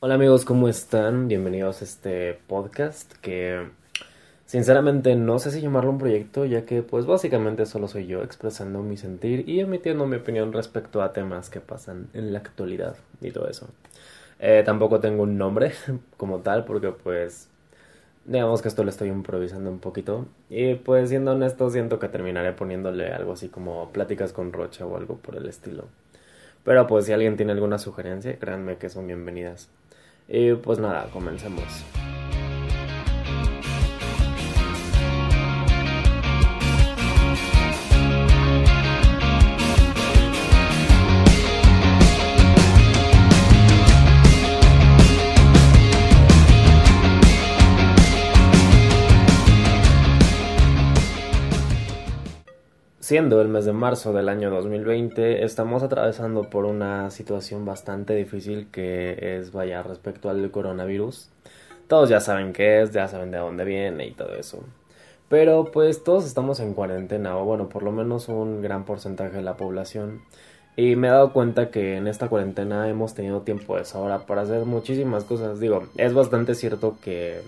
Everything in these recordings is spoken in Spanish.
Hola amigos, ¿cómo están? Bienvenidos a este podcast que sinceramente no sé si llamarlo un proyecto ya que pues básicamente solo soy yo expresando mi sentir y emitiendo mi opinión respecto a temas que pasan en la actualidad y todo eso. Eh, tampoco tengo un nombre como tal porque pues digamos que esto lo estoy improvisando un poquito y pues siendo honesto siento que terminaré poniéndole algo así como pláticas con Rocha o algo por el estilo. Pero pues si alguien tiene alguna sugerencia, créanme que son bienvenidas. Y pues nada, comencemos. Siendo el mes de marzo del año 2020, estamos atravesando por una situación bastante difícil que es, vaya, respecto al coronavirus. Todos ya saben qué es, ya saben de dónde viene y todo eso. Pero pues todos estamos en cuarentena, o bueno, por lo menos un gran porcentaje de la población. Y me he dado cuenta que en esta cuarentena hemos tenido tiempo de sobra para hacer muchísimas cosas. Digo, es bastante cierto que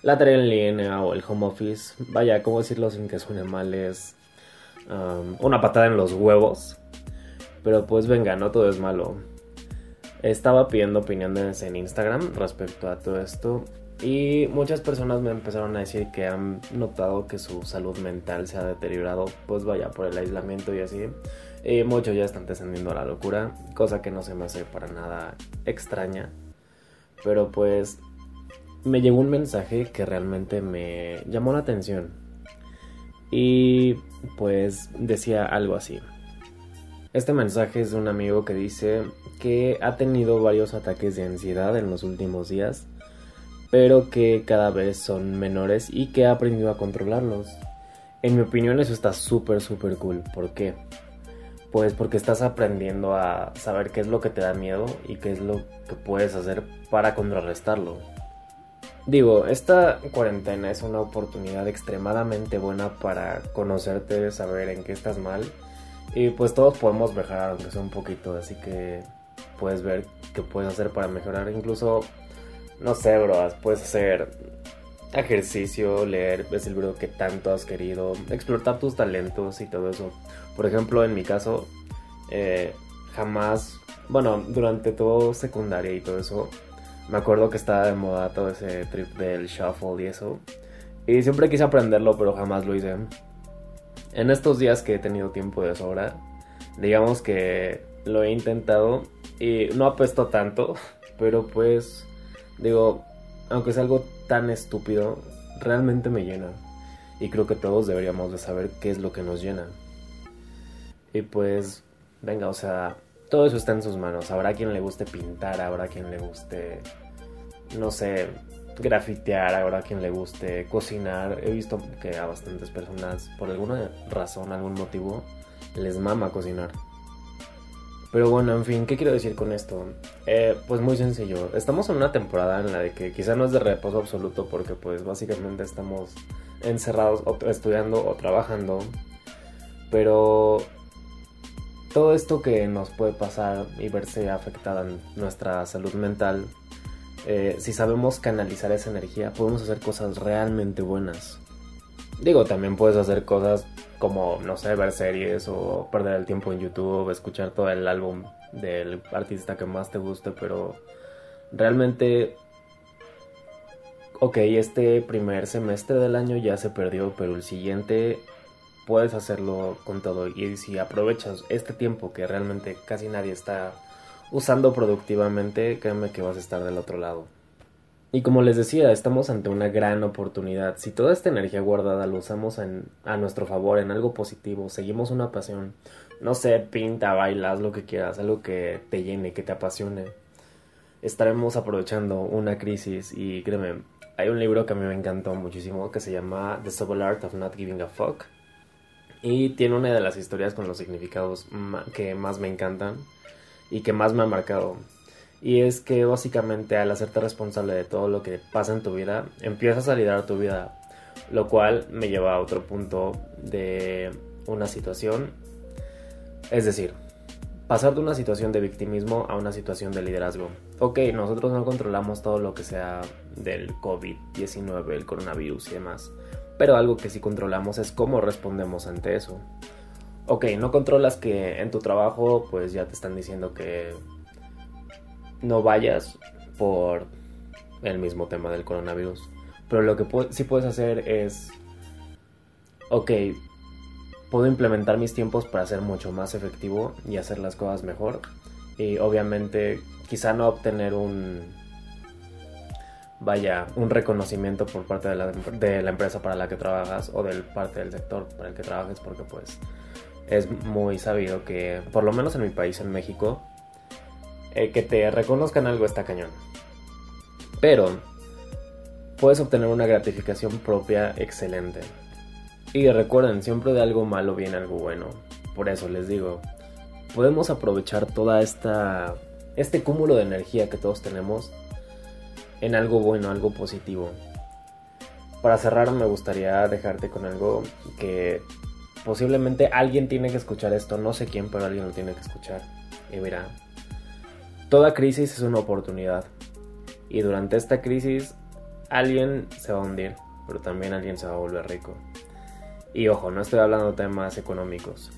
la tarea en línea o el home office, vaya, ¿cómo decirlo sin que suene mal? Es una patada en los huevos. Pero pues venga, no todo es malo. Estaba pidiendo opiniones en Instagram respecto a todo esto y muchas personas me empezaron a decir que han notado que su salud mental se ha deteriorado, pues vaya, por el aislamiento y así. Y muchos ya están descendiendo a la locura, cosa que no se me hace para nada extraña. Pero pues me llegó un mensaje que realmente me llamó la atención y pues decía algo así. Este mensaje es de un amigo que dice que ha tenido varios ataques de ansiedad en los últimos días, pero que cada vez son menores y que ha aprendido a controlarlos. En mi opinión eso está súper, súper cool. ¿Por qué? Pues porque estás aprendiendo a saber qué es lo que te da miedo y qué es lo que puedes hacer para contrarrestarlo. Digo, esta cuarentena es una oportunidad extremadamente buena para conocerte, saber en qué estás mal. Y pues todos podemos mejorar, aunque sea un poquito. Así que puedes ver qué puedes hacer para mejorar. Incluso, no sé, bro, puedes hacer ejercicio, leer ves el libro que tanto has querido, explotar tus talentos y todo eso. Por ejemplo, en mi caso, eh, jamás, bueno, durante todo secundaria y todo eso, me acuerdo que estaba de moda todo ese trip del shuffle y eso. Y siempre quise aprenderlo, pero jamás lo hice. En estos días que he tenido tiempo de sobra, digamos que lo he intentado y no apesto tanto, pero pues digo, aunque es algo tan estúpido, realmente me llena. Y creo que todos deberíamos de saber qué es lo que nos llena. Y pues, venga, o sea, todo eso está en sus manos. Habrá quien le guste pintar, habrá quien le guste, no sé, grafitear, habrá quien le guste cocinar. He visto que a bastantes personas, por alguna razón, algún motivo, les mama cocinar. Pero bueno, en fin, ¿qué quiero decir con esto? Eh, pues muy sencillo. Estamos en una temporada en la que quizá no es de reposo absoluto porque pues básicamente estamos encerrados estudiando o trabajando. Pero todo esto que nos puede pasar y verse afectada en nuestra salud mental, eh, si sabemos canalizar esa energía, podemos hacer cosas realmente buenas. Digo, también puedes hacer cosas como, no sé, ver series o perder el tiempo en YouTube, escuchar todo el álbum del artista que más te guste, pero realmente, ok, este primer semestre del año ya se perdió, pero el siguiente puedes hacerlo con todo y si aprovechas este tiempo que realmente casi nadie está usando productivamente, créeme que vas a estar del otro lado. Y como les decía, estamos ante una gran oportunidad. Si toda esta energía guardada lo usamos a nuestro favor, en algo positivo, seguimos una pasión, no sé, pinta, bailas, lo que quieras, algo que te llene, que te apasione, estaremos aprovechando una crisis y créeme, hay un libro que a mí me encantó muchísimo que se llama The Subtle Art of Not Giving a Fuck y tiene una de las historias con los significados que más me encantan y que más me ha marcado. Y es que básicamente al hacerte responsable de todo lo que pasa en tu vida, empiezas a liderar tu vida. Lo cual me lleva a otro punto de una situación. Es decir, pasar de una situación de victimismo a una situación de liderazgo. ok, nosotros no controlamos todo lo que sea del COVID-19, el coronavirus y demás, pero algo que sí controlamos es cómo respondemos ante eso. Ok, no controlas que en tu trabajo pues ya te están diciendo que no vayas por el mismo tema del coronavirus, pero lo que sí puedes hacer es, ok, puedo implementar mis tiempos para ser mucho más efectivo y hacer las cosas mejor. Y obviamente quizá no obtener un vaya un reconocimiento por parte de la, de la empresa para la que trabajas o del parte del sector para el que trabajes porque pues es muy sabido que por lo menos en mi país en México eh, que te reconozcan algo está cañón. Pero puedes obtener una gratificación propia excelente. Y recuerden siempre de algo malo viene algo bueno. Por eso les digo podemos aprovechar toda esta este cúmulo de energía que todos tenemos en algo bueno, algo positivo. Para cerrar me gustaría dejarte con algo que posiblemente alguien tiene que escuchar esto, no sé quién, pero alguien lo tiene que escuchar. Y mira, toda crisis es una oportunidad. Y durante esta crisis alguien se va a hundir, pero también alguien se va a volver rico. Y ojo, no estoy hablando de temas económicos,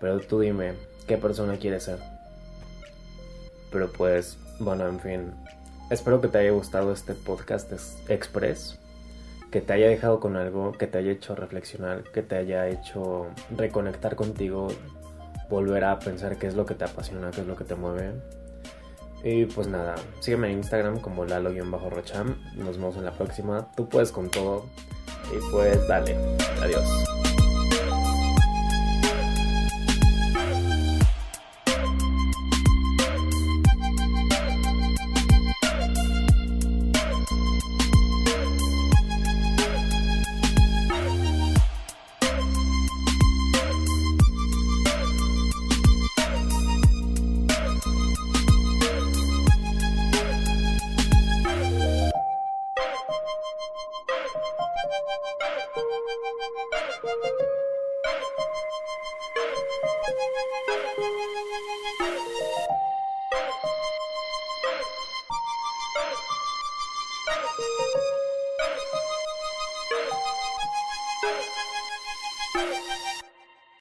pero tú dime, ¿qué persona quieres ser? Pero pues, bueno, en fin. Espero que te haya gustado este podcast express. Que te haya dejado con algo, que te haya hecho reflexionar, que te haya hecho reconectar contigo, volver a pensar qué es lo que te apasiona, qué es lo que te mueve. Y pues nada, sígueme en Instagram como lalo-rocham. Nos vemos en la próxima. Tú puedes con todo. Y pues dale. Adiós.